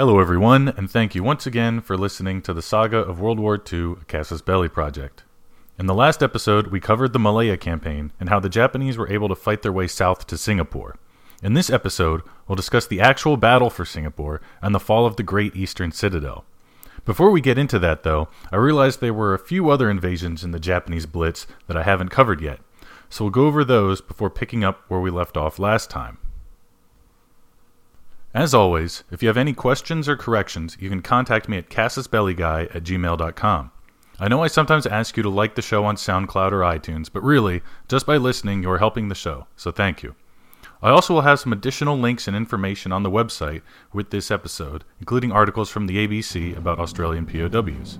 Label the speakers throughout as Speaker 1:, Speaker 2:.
Speaker 1: Hello, everyone, and thank you once again for listening to the saga of World War II Casus Belli Project. In the last episode, we covered the Malaya campaign and how the Japanese were able to fight their way south to Singapore. In this episode, we'll discuss the actual battle for Singapore and the fall of the Great Eastern Citadel. Before we get into that, though, I realized there were a few other invasions in the Japanese Blitz that I haven't covered yet, so we'll go over those before picking up where we left off last time. As always, if you have any questions or corrections, you can contact me at casusbelliguy at gmail.com. I know I sometimes ask you to like the show on SoundCloud or iTunes, but really, just by listening, you're helping the show, so thank you. I also will have some additional links and information on the website with this episode, including articles from the ABC about Australian POWs.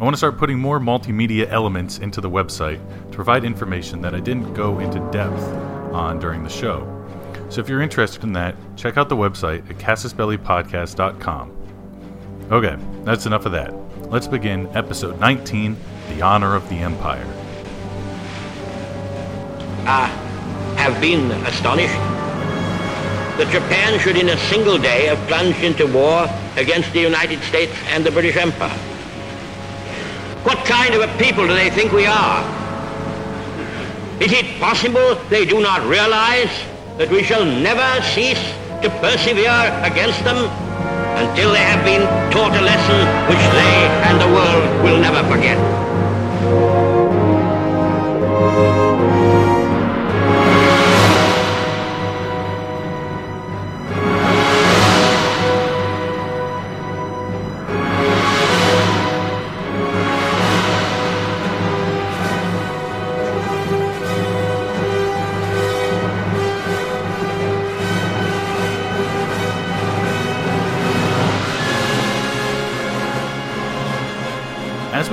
Speaker 1: I want to start putting more multimedia elements into the website to provide information that I didn't go into depth on during the show. So if you're interested in that, check out the website at casusbellipodcast.com. Okay, that's enough of that. Let's begin episode 19 The Honor of the Empire.
Speaker 2: I have been astonished that Japan should in a single day have plunged into war against the United States and the British Empire. What kind of a people do they think we are? Is it possible they do not realize that we shall never cease to persevere against them until they have been taught a lesson which they and the world will never forget.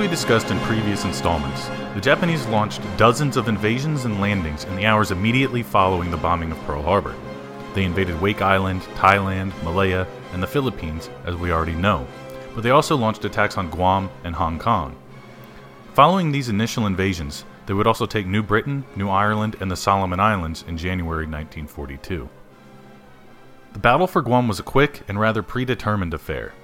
Speaker 1: We discussed in previous installments, the Japanese launched dozens of invasions and landings in the hours immediately following the bombing of Pearl Harbor. They invaded Wake Island, Thailand, Malaya, and the Philippines, as we already know, but they also launched attacks on Guam and Hong Kong. Following these initial invasions, they would also take New Britain, New Ireland, and the Solomon Islands in January 1942. The battle for Guam was a quick and rather predetermined affair.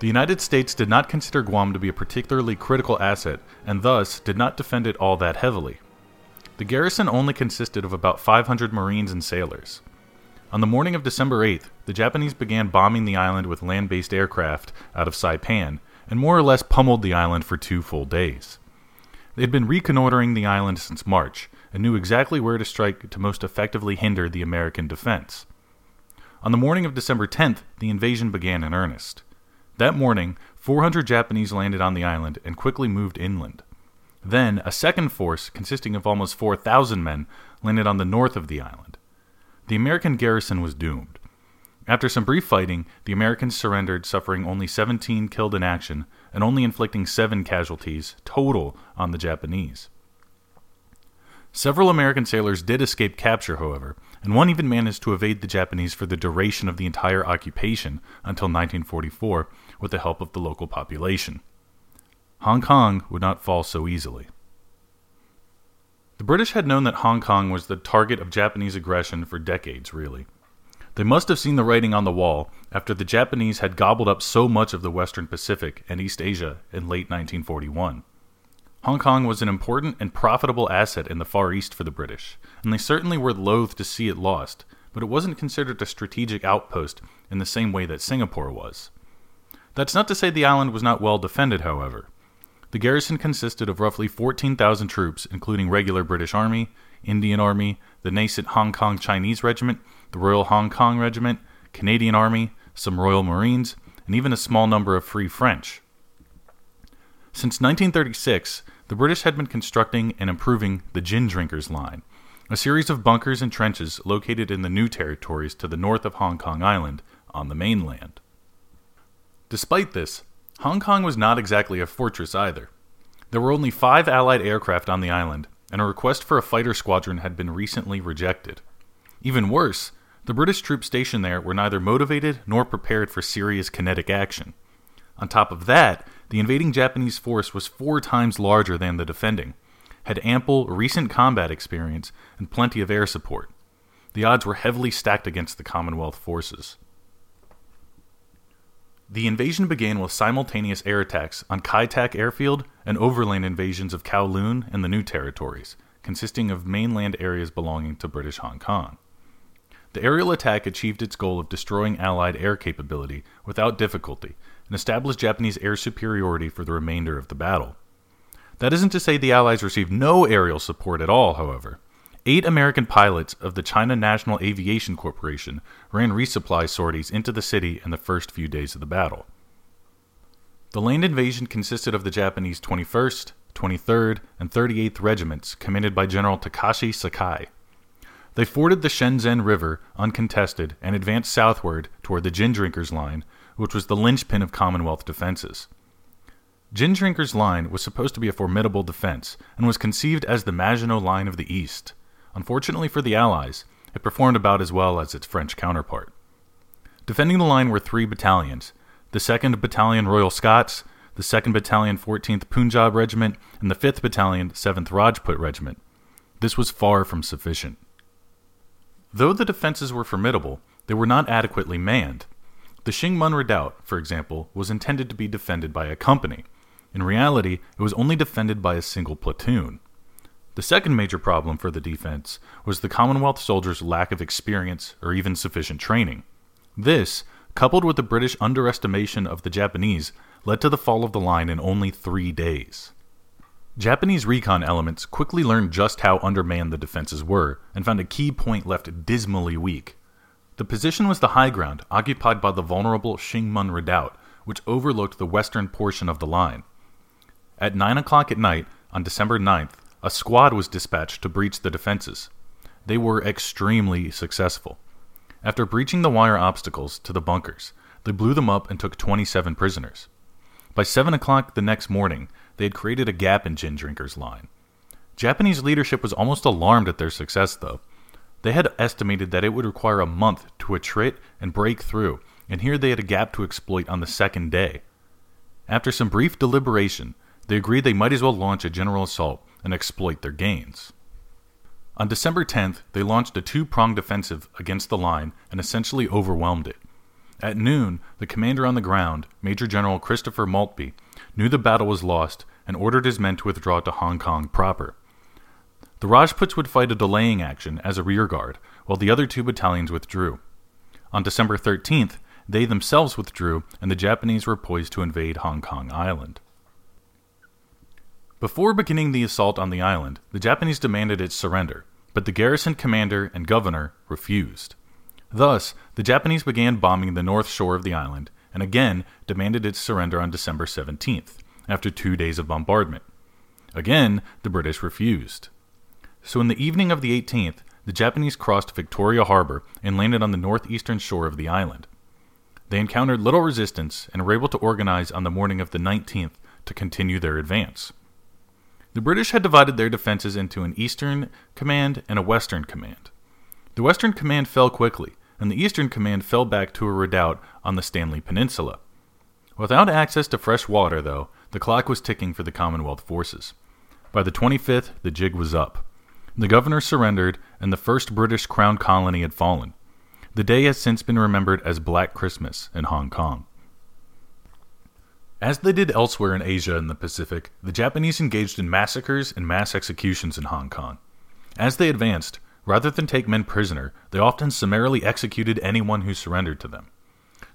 Speaker 1: The United States did not consider Guam to be a particularly critical asset and thus did not defend it all that heavily. The garrison only consisted of about 500 Marines and sailors. On the morning of December 8th, the Japanese began bombing the island with land based aircraft out of Saipan and more or less pummeled the island for two full days. They had been reconnoitering the island since March and knew exactly where to strike to most effectively hinder the American defense. On the morning of December 10th, the invasion began in earnest. That morning, 400 Japanese landed on the island and quickly moved inland. Then, a second force, consisting of almost 4,000 men, landed on the north of the island. The American garrison was doomed. After some brief fighting, the Americans surrendered, suffering only 17 killed in action and only inflicting 7 casualties total on the Japanese. Several American sailors did escape capture, however, and one even managed to evade the Japanese for the duration of the entire occupation until 1944 with the help of the local population. Hong Kong would not fall so easily. The British had known that Hong Kong was the target of Japanese aggression for decades, really. They must have seen the writing on the wall after the Japanese had gobbled up so much of the Western Pacific and East Asia in late 1941. Hong Kong was an important and profitable asset in the Far East for the British, and they certainly were loath to see it lost, but it wasn't considered a strategic outpost in the same way that Singapore was. That's not to say the island was not well defended, however. The garrison consisted of roughly 14,000 troops, including regular British Army, Indian Army, the nascent Hong Kong Chinese Regiment, the Royal Hong Kong Regiment, Canadian Army, some Royal Marines, and even a small number of Free French. Since 1936, the British had been constructing and improving the Gin Drinkers Line, a series of bunkers and trenches located in the new territories to the north of Hong Kong Island on the mainland. Despite this, Hong Kong was not exactly a fortress either. There were only five Allied aircraft on the island, and a request for a fighter squadron had been recently rejected. Even worse, the British troops stationed there were neither motivated nor prepared for serious kinetic action. On top of that, the invading Japanese force was four times larger than the defending, had ample recent combat experience, and plenty of air support. The odds were heavily stacked against the Commonwealth forces. The invasion began with simultaneous air attacks on Kai Tak airfield and overland invasions of Kowloon and the New Territories, consisting of mainland areas belonging to British Hong Kong. The aerial attack achieved its goal of destroying Allied air capability without difficulty and established Japanese air superiority for the remainder of the battle. That isn't to say the Allies received no aerial support at all, however. Eight American pilots of the China National Aviation Corporation ran resupply sorties into the city in the first few days of the battle. The land invasion consisted of the Japanese 21st, 23rd, and 38th Regiments, commanded by General Takashi Sakai. They forded the Shenzhen River uncontested and advanced southward toward the Gin Drinkers Line, which was the linchpin of Commonwealth defenses. Gin Drinkers Line was supposed to be a formidable defense and was conceived as the Maginot Line of the East. Unfortunately for the Allies, it performed about as well as its French counterpart. Defending the line were three battalions the 2nd Battalion Royal Scots, the 2nd Battalion 14th Punjab Regiment, and the 5th Battalion 7th Rajput Regiment. This was far from sufficient. Though the defenses were formidable, they were not adequately manned. The Shing Mun Redoubt, for example, was intended to be defended by a company. In reality, it was only defended by a single platoon. The second major problem for the defense was the Commonwealth soldiers' lack of experience or even sufficient training. This, coupled with the British underestimation of the Japanese, led to the fall of the line in only three days. Japanese recon elements quickly learned just how undermanned the defenses were and found a key point left dismally weak. The position was the high ground occupied by the vulnerable Shing Mun Redoubt, which overlooked the western portion of the line. At 9 o'clock at night, on December 9th, a squad was dispatched to breach the defenses. They were extremely successful. After breaching the wire obstacles to the bunkers, they blew them up and took 27 prisoners. By 7 o'clock the next morning, they had created a gap in Gin Drinker's line. Japanese leadership was almost alarmed at their success, though. They had estimated that it would require a month to attrit and break through, and here they had a gap to exploit on the second day. After some brief deliberation, they agreed they might as well launch a general assault and exploit their gains. On December 10th, they launched a two pronged offensive against the line and essentially overwhelmed it. At noon, the commander on the ground, Major General Christopher Maltby, knew the battle was lost and ordered his men to withdraw to Hong Kong proper. The Rajputs would fight a delaying action as a rearguard, while the other two battalions withdrew. On December 13th, they themselves withdrew, and the Japanese were poised to invade Hong Kong Island. Before beginning the assault on the island, the Japanese demanded its surrender, but the garrison commander and governor refused. Thus, the Japanese began bombing the north shore of the island and again demanded its surrender on December 17th, after two days of bombardment. Again, the British refused. So, in the evening of the 18th, the Japanese crossed Victoria Harbor and landed on the northeastern shore of the island. They encountered little resistance and were able to organize on the morning of the 19th to continue their advance. The British had divided their defenses into an eastern command and a western command. The western command fell quickly, and the eastern command fell back to a redoubt on the Stanley Peninsula. Without access to fresh water, though, the clock was ticking for the Commonwealth forces. By the 25th, the jig was up. The governor surrendered, and the first British crown colony had fallen. The day has since been remembered as Black Christmas in Hong Kong. As they did elsewhere in Asia and the Pacific, the Japanese engaged in massacres and mass executions in Hong Kong. As they advanced, rather than take men prisoner, they often summarily executed anyone who surrendered to them.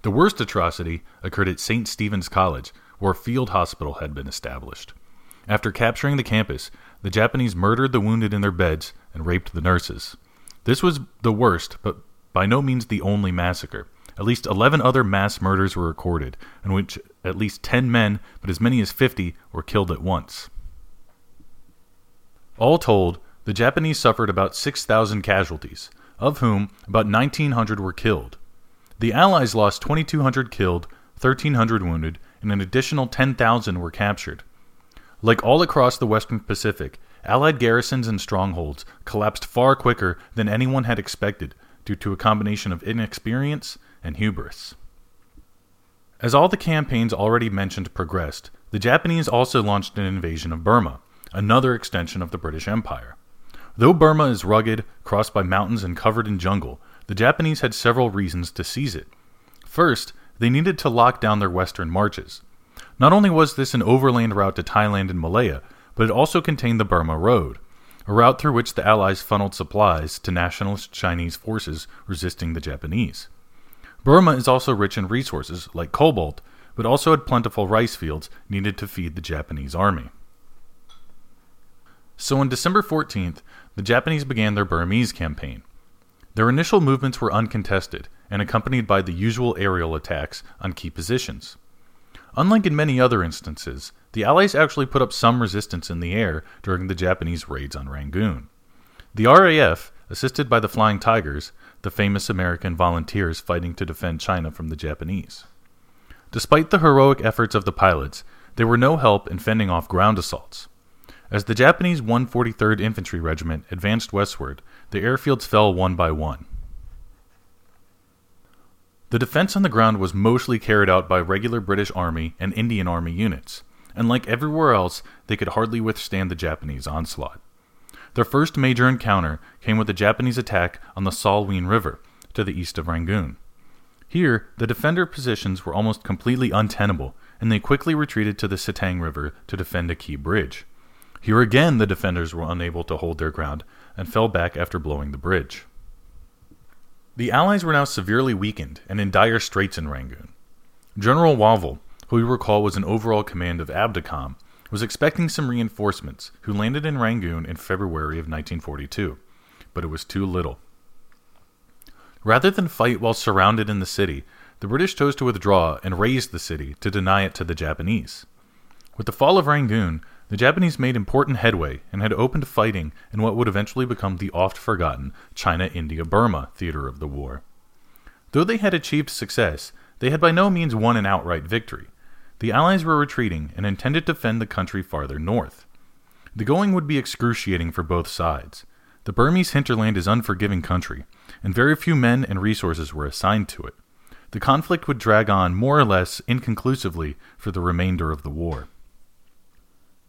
Speaker 1: The worst atrocity occurred at St. Stephen's College, where a field hospital had been established. After capturing the campus, the Japanese murdered the wounded in their beds and raped the nurses. This was the worst, but by no means the only massacre. At least 11 other mass murders were recorded, in which at least 10 men, but as many as 50, were killed at once. All told, the Japanese suffered about 6,000 casualties, of whom about 1,900 were killed. The Allies lost 2,200 killed, 1,300 wounded, and an additional 10,000 were captured. Like all across the Western Pacific, Allied garrisons and strongholds collapsed far quicker than anyone had expected due to a combination of inexperience and hubris. As all the campaigns already mentioned progressed, the Japanese also launched an invasion of Burma, another extension of the British Empire. Though Burma is rugged, crossed by mountains, and covered in jungle, the Japanese had several reasons to seize it. First, they needed to lock down their western marches. Not only was this an overland route to Thailand and Malaya, but it also contained the Burma Road, a route through which the Allies funneled supplies to nationalist Chinese forces resisting the Japanese. Burma is also rich in resources like cobalt, but also had plentiful rice fields needed to feed the Japanese army. So on December 14th, the Japanese began their Burmese campaign. Their initial movements were uncontested and accompanied by the usual aerial attacks on key positions. Unlike in many other instances, the Allies actually put up some resistance in the air during the Japanese raids on Rangoon. The RAF, assisted by the Flying Tigers, the famous American volunteers fighting to defend China from the Japanese. Despite the heroic efforts of the pilots, they were no help in fending off ground assaults. As the Japanese 143rd Infantry Regiment advanced westward, the airfields fell one by one. The defense on the ground was mostly carried out by regular British Army and Indian Army units, and like everywhere else, they could hardly withstand the Japanese onslaught. Their first major encounter came with the Japanese attack on the Salween River, to the east of Rangoon. Here, the defender positions were almost completely untenable, and they quickly retreated to the Sittang River to defend a key bridge. Here again, the defenders were unable to hold their ground and fell back after blowing the bridge. The Allies were now severely weakened and in dire straits in Rangoon. General Wavell, who we recall was in overall command of ABDACOM, was expecting some reinforcements, who landed in Rangoon in February of 1942, but it was too little. Rather than fight while surrounded in the city, the British chose to withdraw and raze the city to deny it to the Japanese. With the fall of Rangoon, the Japanese made important headway and had opened fighting in what would eventually become the oft forgotten China India Burma theater of the war. Though they had achieved success, they had by no means won an outright victory. The Allies were retreating and intended to fend the country farther north. The going would be excruciating for both sides. The Burmese hinterland is unforgiving country, and very few men and resources were assigned to it. The conflict would drag on more or less inconclusively for the remainder of the war.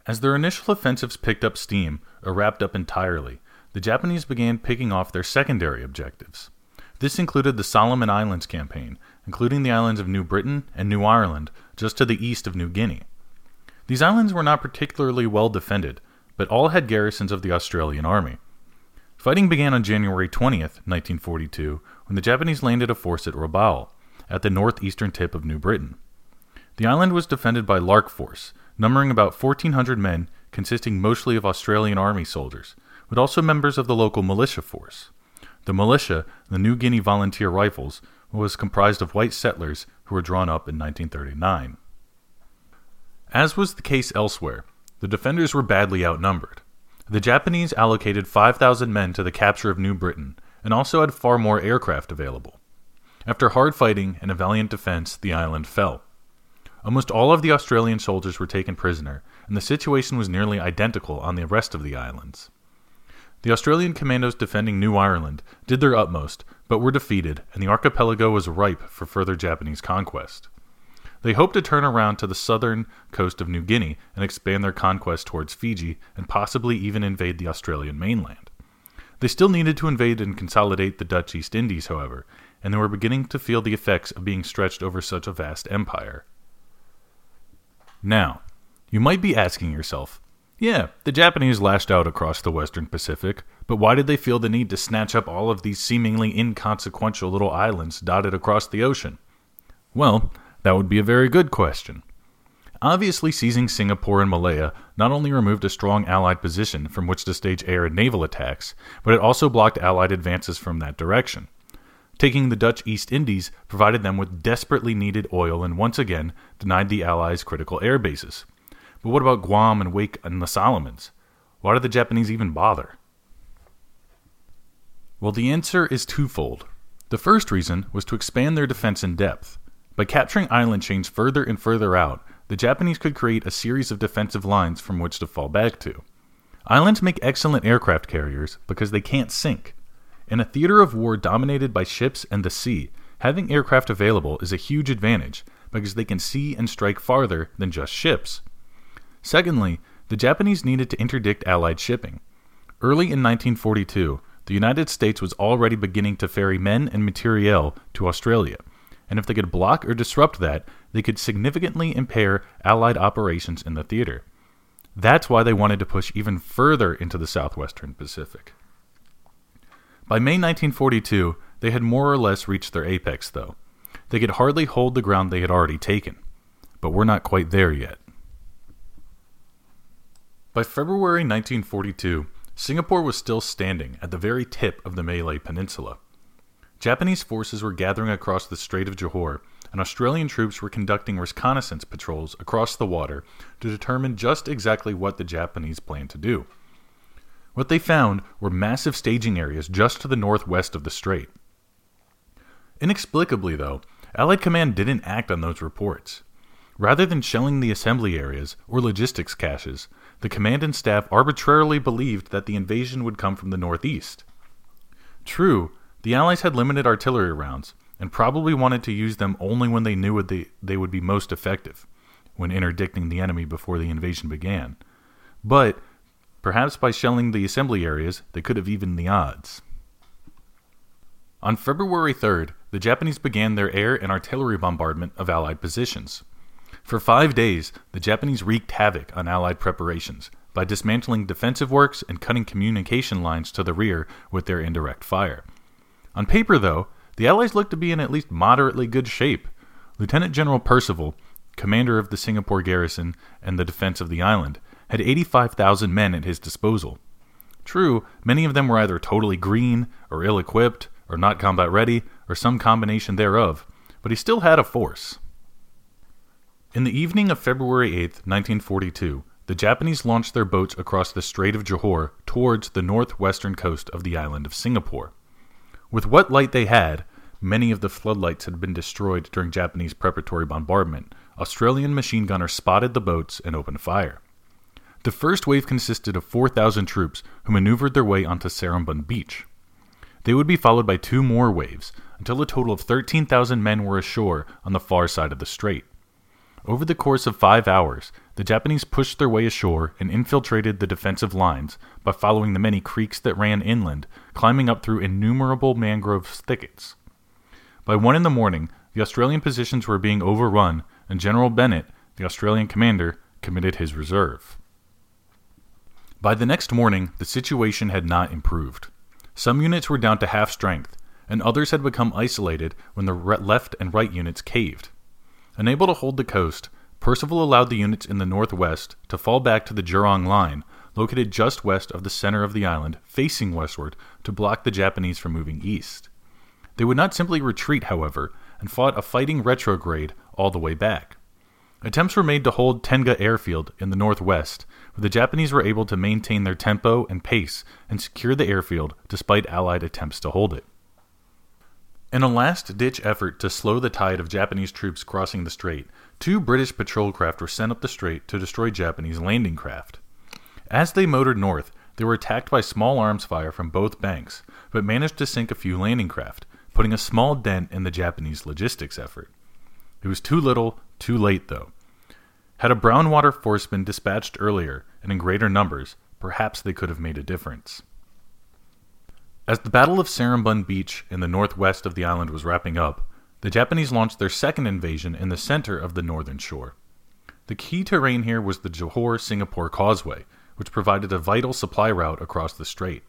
Speaker 1: As their initial offensives picked up steam, or wrapped up entirely, the Japanese began picking off their secondary objectives. This included the Solomon Islands campaign, including the islands of New Britain and New Ireland, just to the east of New Guinea. These islands were not particularly well defended, but all had garrisons of the Australian Army. Fighting began on January 20th, 1942, when the Japanese landed a force at Rabaul, at the northeastern tip of New Britain. The island was defended by Lark Force, numbering about 1,400 men, consisting mostly of Australian Army soldiers, but also members of the local militia force. The militia, the New Guinea Volunteer Rifles, was comprised of white settlers who were drawn up in 1939. As was the case elsewhere, the defenders were badly outnumbered. The Japanese allocated 5,000 men to the capture of New Britain and also had far more aircraft available. After hard fighting and a valiant defense, the island fell. Almost all of the Australian soldiers were taken prisoner, and the situation was nearly identical on the rest of the islands. The Australian commandos defending New Ireland did their utmost, but were defeated, and the archipelago was ripe for further Japanese conquest. They hoped to turn around to the southern coast of New Guinea and expand their conquest towards Fiji and possibly even invade the Australian mainland. They still needed to invade and consolidate the Dutch East Indies, however, and they were beginning to feel the effects of being stretched over such a vast empire. Now, you might be asking yourself, yeah, the Japanese lashed out across the western Pacific, but why did they feel the need to snatch up all of these seemingly inconsequential little islands dotted across the ocean? Well, that would be a very good question. Obviously, seizing Singapore and Malaya not only removed a strong Allied position from which to stage air and naval attacks, but it also blocked Allied advances from that direction. Taking the Dutch East Indies provided them with desperately needed oil and once again denied the Allies critical air bases. But what about Guam and Wake and the Solomons? Why did the Japanese even bother? Well, the answer is twofold. The first reason was to expand their defense in depth. By capturing island chains further and further out, the Japanese could create a series of defensive lines from which to fall back to. Islands make excellent aircraft carriers because they can't sink. In a theater of war dominated by ships and the sea, having aircraft available is a huge advantage because they can see and strike farther than just ships. Secondly, the Japanese needed to interdict Allied shipping. Early in 1942, the United States was already beginning to ferry men and materiel to Australia, and if they could block or disrupt that, they could significantly impair Allied operations in the theater. That's why they wanted to push even further into the southwestern Pacific. By May 1942, they had more or less reached their apex, though. They could hardly hold the ground they had already taken. But we're not quite there yet. By February 1942, Singapore was still standing at the very tip of the Malay Peninsula. Japanese forces were gathering across the Strait of Johor, and Australian troops were conducting reconnaissance patrols across the water to determine just exactly what the Japanese planned to do. What they found were massive staging areas just to the northwest of the strait. Inexplicably, though, Allied Command didn't act on those reports. Rather than shelling the assembly areas or logistics caches, the command and staff arbitrarily believed that the invasion would come from the northeast. True, the Allies had limited artillery rounds, and probably wanted to use them only when they knew they, they would be most effective, when interdicting the enemy before the invasion began. But, perhaps by shelling the assembly areas, they could have evened the odds. On February 3rd, the Japanese began their air and artillery bombardment of Allied positions. For five days, the Japanese wreaked havoc on Allied preparations by dismantling defensive works and cutting communication lines to the rear with their indirect fire. On paper, though, the Allies looked to be in at least moderately good shape. Lieutenant General Percival, commander of the Singapore garrison and the defense of the island, had 85,000 men at his disposal. True, many of them were either totally green, or ill equipped, or not combat ready, or some combination thereof, but he still had a force. In the evening of February 8, 1942, the Japanese launched their boats across the Strait of Johor towards the northwestern coast of the island of Singapore. With what light they had, many of the floodlights had been destroyed during Japanese preparatory bombardment, Australian machine gunners spotted the boats and opened fire. The first wave consisted of 4,000 troops who maneuvered their way onto Sarimbun Beach. They would be followed by two more waves, until a total of 13,000 men were ashore on the far side of the strait. Over the course of five hours, the Japanese pushed their way ashore and infiltrated the defensive lines by following the many creeks that ran inland, climbing up through innumerable mangrove thickets. By one in the morning, the Australian positions were being overrun, and General Bennett, the Australian commander, committed his reserve. By the next morning, the situation had not improved. Some units were down to half strength, and others had become isolated when the left and right units caved. Unable to hold the coast, Percival allowed the units in the northwest to fall back to the Jurong line, located just west of the center of the island, facing westward, to block the Japanese from moving east. They would not simply retreat, however, and fought a fighting retrograde all the way back. Attempts were made to hold Tengah Airfield in the northwest, where the Japanese were able to maintain their tempo and pace and secure the airfield despite Allied attempts to hold it. In a last ditch effort to slow the tide of Japanese troops crossing the strait, two British patrol craft were sent up the strait to destroy Japanese landing craft. As they motored north, they were attacked by small arms fire from both banks, but managed to sink a few landing craft, putting a small dent in the Japanese logistics effort. It was too little, too late, though. Had a Brownwater force been dispatched earlier and in greater numbers, perhaps they could have made a difference. As the Battle of Sarimbun Beach in the northwest of the island was wrapping up, the Japanese launched their second invasion in the center of the northern shore. The key terrain here was the Johor Singapore Causeway, which provided a vital supply route across the strait.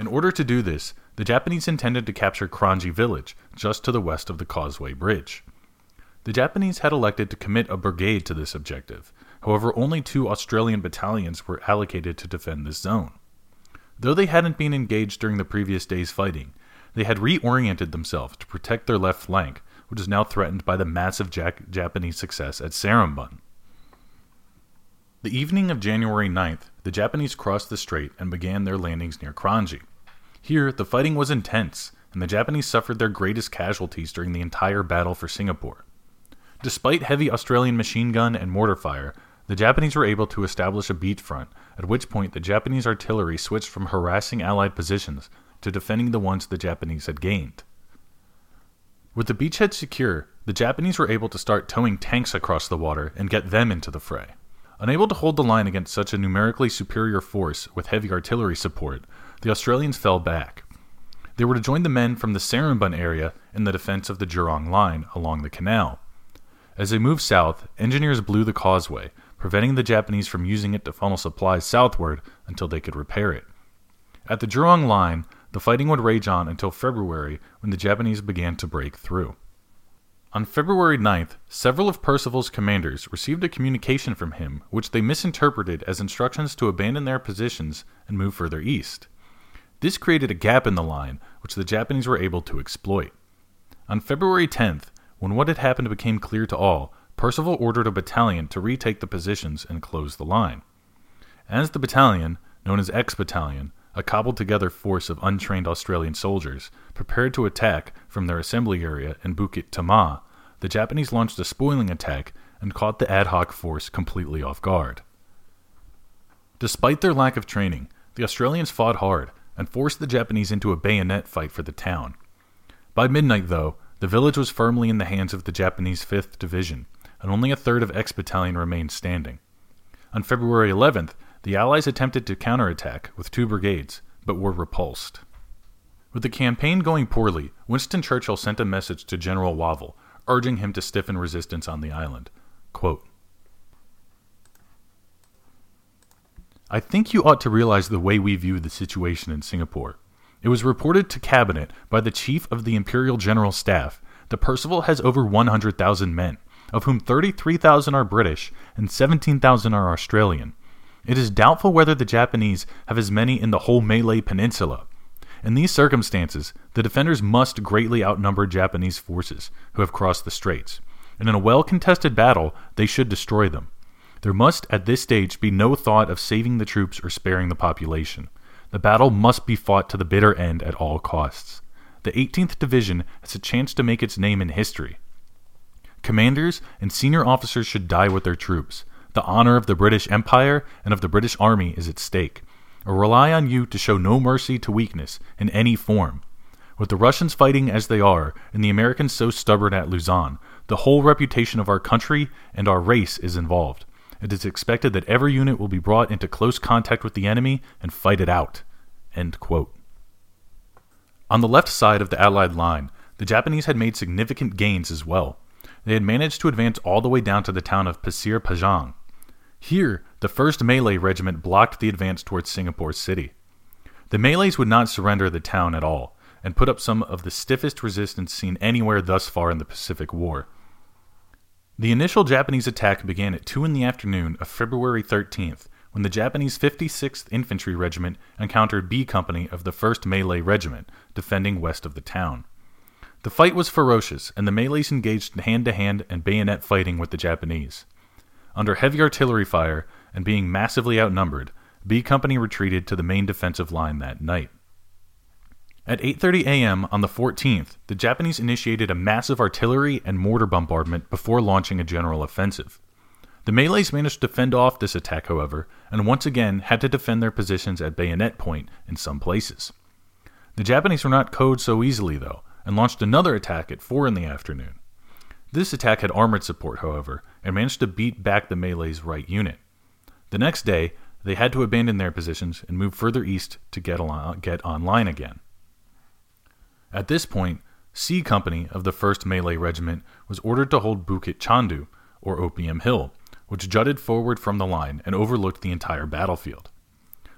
Speaker 1: In order to do this, the Japanese intended to capture Kranji village, just to the west of the Causeway Bridge. The Japanese had elected to commit a brigade to this objective, however, only two Australian battalions were allocated to defend this zone. Though they hadn't been engaged during the previous day's fighting, they had reoriented themselves to protect their left flank, which is now threatened by the massive Japanese success at Sarimbun. The evening of January 9th, the Japanese crossed the strait and began their landings near Kranji. Here, the fighting was intense, and the Japanese suffered their greatest casualties during the entire battle for Singapore. Despite heavy Australian machine gun and mortar fire, the Japanese were able to establish a beat front, at which point the Japanese artillery switched from harassing Allied positions to defending the ones the Japanese had gained. With the beachhead secure, the Japanese were able to start towing tanks across the water and get them into the fray. Unable to hold the line against such a numerically superior force with heavy artillery support, the Australians fell back. They were to join the men from the Sarimbun area in the defense of the Jurong Line along the canal. As they moved south, engineers blew the causeway, preventing the Japanese from using it to funnel supplies southward until they could repair it. At the Jurong Line, the fighting would rage on until February when the Japanese began to break through. On February 9th, several of Percival's commanders received a communication from him which they misinterpreted as instructions to abandon their positions and move further east. This created a gap in the line which the Japanese were able to exploit. On February 10th, when what had happened became clear to all, Percival ordered a battalion to retake the positions and close the line. As the battalion, known as X Battalion, a cobbled together force of untrained Australian soldiers, prepared to attack from their assembly area in Bukit Timah, the Japanese launched a spoiling attack and caught the ad hoc force completely off guard. Despite their lack of training, the Australians fought hard and forced the Japanese into a bayonet fight for the town. By midnight, though, the village was firmly in the hands of the Japanese 5th Division, and only a third of X Battalion remained standing. On February 11th, the Allies attempted to counterattack with two brigades, but were repulsed. With the campaign going poorly, Winston Churchill sent a message to General Wavell, urging him to stiffen resistance on the island. Quote, I think you ought to realize the way we view the situation in Singapore. It was reported to Cabinet by the Chief of the Imperial General Staff that Percival has over 100,000 men, of whom 33,000 are British and 17,000 are Australian. It is doubtful whether the Japanese have as many in the whole Malay Peninsula. In these circumstances, the defenders must greatly outnumber Japanese forces who have crossed the straits, and in a well contested battle, they should destroy them. There must at this stage be no thought of saving the troops or sparing the population. The battle must be fought to the bitter end at all costs. The 18th Division has a chance to make its name in history. Commanders and senior officers should die with their troops. The honor of the British Empire and of the British Army is at stake. I rely on you to show no mercy to weakness in any form. With the Russians fighting as they are, and the Americans so stubborn at Luzon, the whole reputation of our country and our race is involved. It is expected that every unit will be brought into close contact with the enemy and fight it out. On the left side of the Allied line, the Japanese had made significant gains as well. They had managed to advance all the way down to the town of Pasir Panjang. Here, the 1st Malay Regiment blocked the advance towards Singapore City. The Malays would not surrender the town at all, and put up some of the stiffest resistance seen anywhere thus far in the Pacific War. The initial Japanese attack began at 2 in the afternoon of February 13th, when the Japanese 56th Infantry Regiment encountered B Company of the 1st Malay Regiment, defending west of the town. The fight was ferocious, and the Malays engaged in hand to hand and bayonet fighting with the Japanese. Under heavy artillery fire and being massively outnumbered, B Company retreated to the main defensive line that night. At 8:30 a.m. on the 14th, the Japanese initiated a massive artillery and mortar bombardment before launching a general offensive. The Malays managed to fend off this attack, however, and once again had to defend their positions at bayonet point in some places. The Japanese were not cowed so easily, though, and launched another attack at 4 in the afternoon. This attack had armored support, however, and managed to beat back the Malays' right unit. The next day, they had to abandon their positions and move further east to get, al- get online again. At this point, C Company of the 1st Malay Regiment was ordered to hold Bukit Chandu, or Opium Hill, which jutted forward from the line and overlooked the entire battlefield.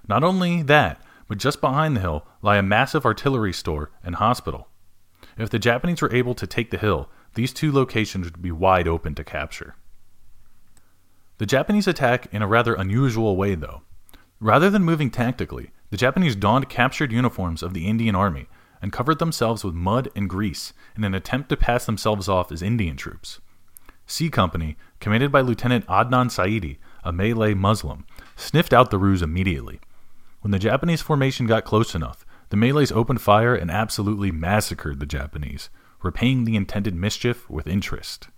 Speaker 1: Not only that, but just behind the hill lie a massive artillery store and hospital. If the Japanese were able to take the hill, these two locations would be wide open to capture. The Japanese attack in a rather unusual way, though. Rather than moving tactically, the Japanese donned captured uniforms of the Indian Army and covered themselves with mud and grease in an attempt to pass themselves off as Indian troops. C Company, commanded by Lieutenant Adnan Saidi, a Malay Muslim, sniffed out the ruse immediately. When the Japanese formation got close enough, the Malays opened fire and absolutely massacred the Japanese, repaying the intended mischief with interest.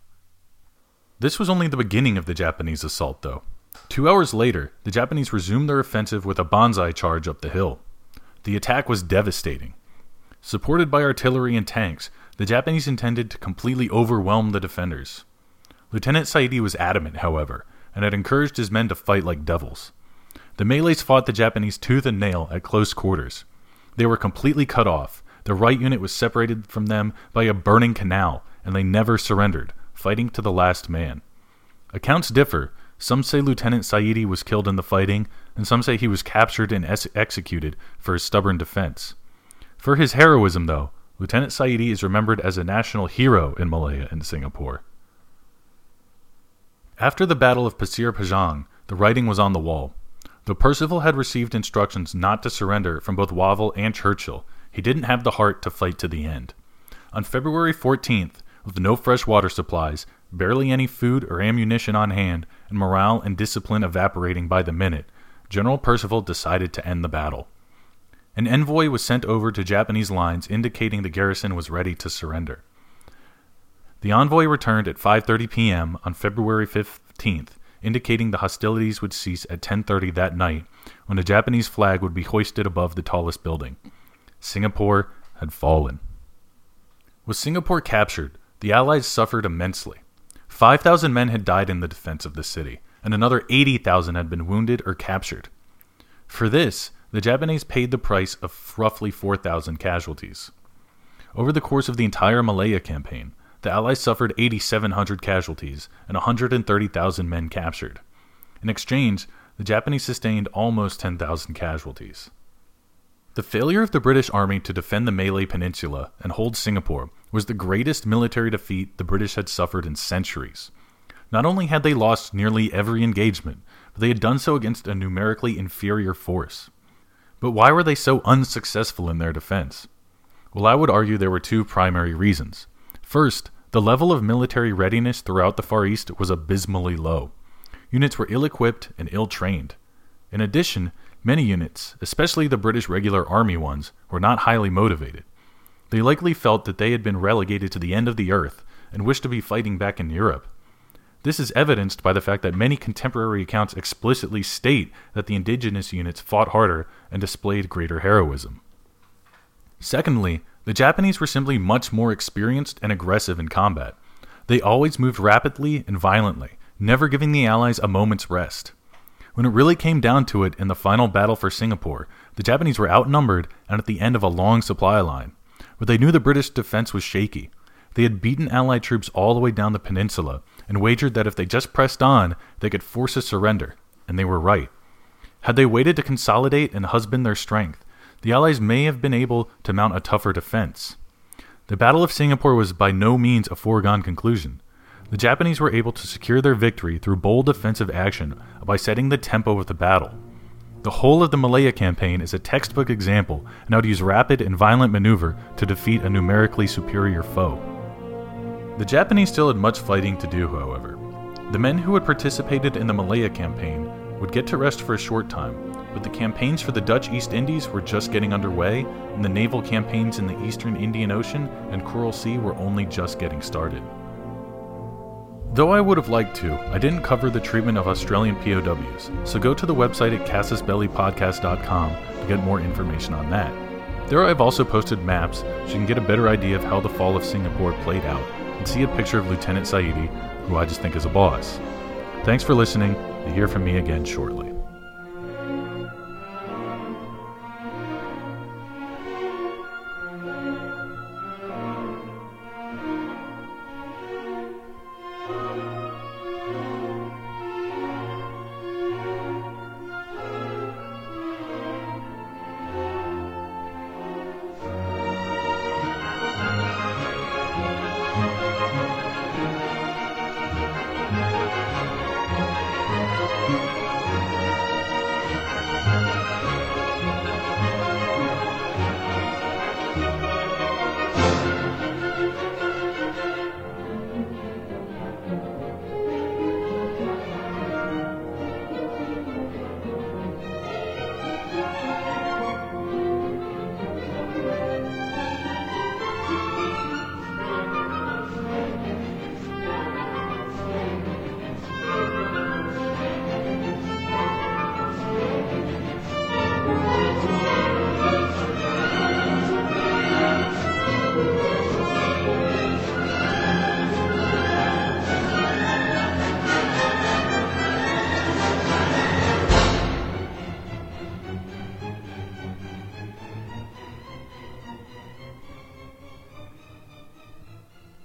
Speaker 1: This was only the beginning of the Japanese assault, though. Two hours later, the Japanese resumed their offensive with a banzai charge up the hill. The attack was devastating. Supported by artillery and tanks, the Japanese intended to completely overwhelm the defenders. Lieutenant Saidi was adamant, however, and had encouraged his men to fight like devils. The Malays fought the Japanese tooth and nail at close quarters. They were completely cut off, The right unit was separated from them by a burning canal, and they never surrendered, fighting to the last man. Accounts differ. Some say Lieutenant Saidi was killed in the fighting, and some say he was captured and ex- executed for his stubborn defense. For his heroism, though, Lieutenant Saidi is remembered as a national hero in Malaya and Singapore. After the Battle of Pasir Panjang, the writing was on the wall. Though Percival had received instructions not to surrender from both Wavell and Churchill, he didn't have the heart to fight to the end. On February 14th, with no fresh water supplies, barely any food or ammunition on hand, and morale and discipline evaporating by the minute, General Percival decided to end the battle. An envoy was sent over to Japanese lines indicating the garrison was ready to surrender. The envoy returned at 5:30 p.m. on February 15th, indicating the hostilities would cease at 10:30 that night, when a Japanese flag would be hoisted above the tallest building. Singapore had fallen. With Singapore captured, the Allies suffered immensely. 5,000 men had died in the defense of the city, and another 80,000 had been wounded or captured. For this, the Japanese paid the price of roughly 4,000 casualties. Over the course of the entire Malaya campaign, the Allies suffered 8,700 casualties and 130,000 men captured. In exchange, the Japanese sustained almost 10,000 casualties. The failure of the British Army to defend the Malay Peninsula and hold Singapore was the greatest military defeat the British had suffered in centuries. Not only had they lost nearly every engagement, but they had done so against a numerically inferior force. But why were they so unsuccessful in their defense? Well, I would argue there were two primary reasons. First, the level of military readiness throughout the Far East was abysmally low. Units were ill equipped and ill trained. In addition, many units, especially the British regular army ones, were not highly motivated. They likely felt that they had been relegated to the end of the earth and wished to be fighting back in Europe. This is evidenced by the fact that many contemporary accounts explicitly state that the indigenous units fought harder and displayed greater heroism. Secondly, the Japanese were simply much more experienced and aggressive in combat. They always moved rapidly and violently, never giving the Allies a moment's rest. When it really came down to it in the final battle for Singapore, the Japanese were outnumbered and at the end of a long supply line. But they knew the British defense was shaky. They had beaten Allied troops all the way down the peninsula and wagered that if they just pressed on, they could force a surrender, and they were right. Had they waited to consolidate and husband their strength, the Allies may have been able to mount a tougher defense. The Battle of Singapore was by no means a foregone conclusion. The Japanese were able to secure their victory through bold defensive action by setting the tempo of the battle. The whole of the Malaya campaign is a textbook example on how to use rapid and violent maneuver to defeat a numerically superior foe. The Japanese still had much fighting to do, however. The men who had participated in the Malaya campaign would get to rest for a short time, but the campaigns for the Dutch East Indies were just getting underway, and the naval campaigns in the eastern Indian Ocean and Coral Sea were only just getting started. Though I would have liked to, I didn't cover the treatment of Australian POWs, so go to the website at casusbellipodcast.com to get more information on that. There I've also posted maps so you can get a better idea of how the fall of Singapore played out and see a picture of Lieutenant Saidi, who I just think is a boss. Thanks for listening. You hear from me again shortly.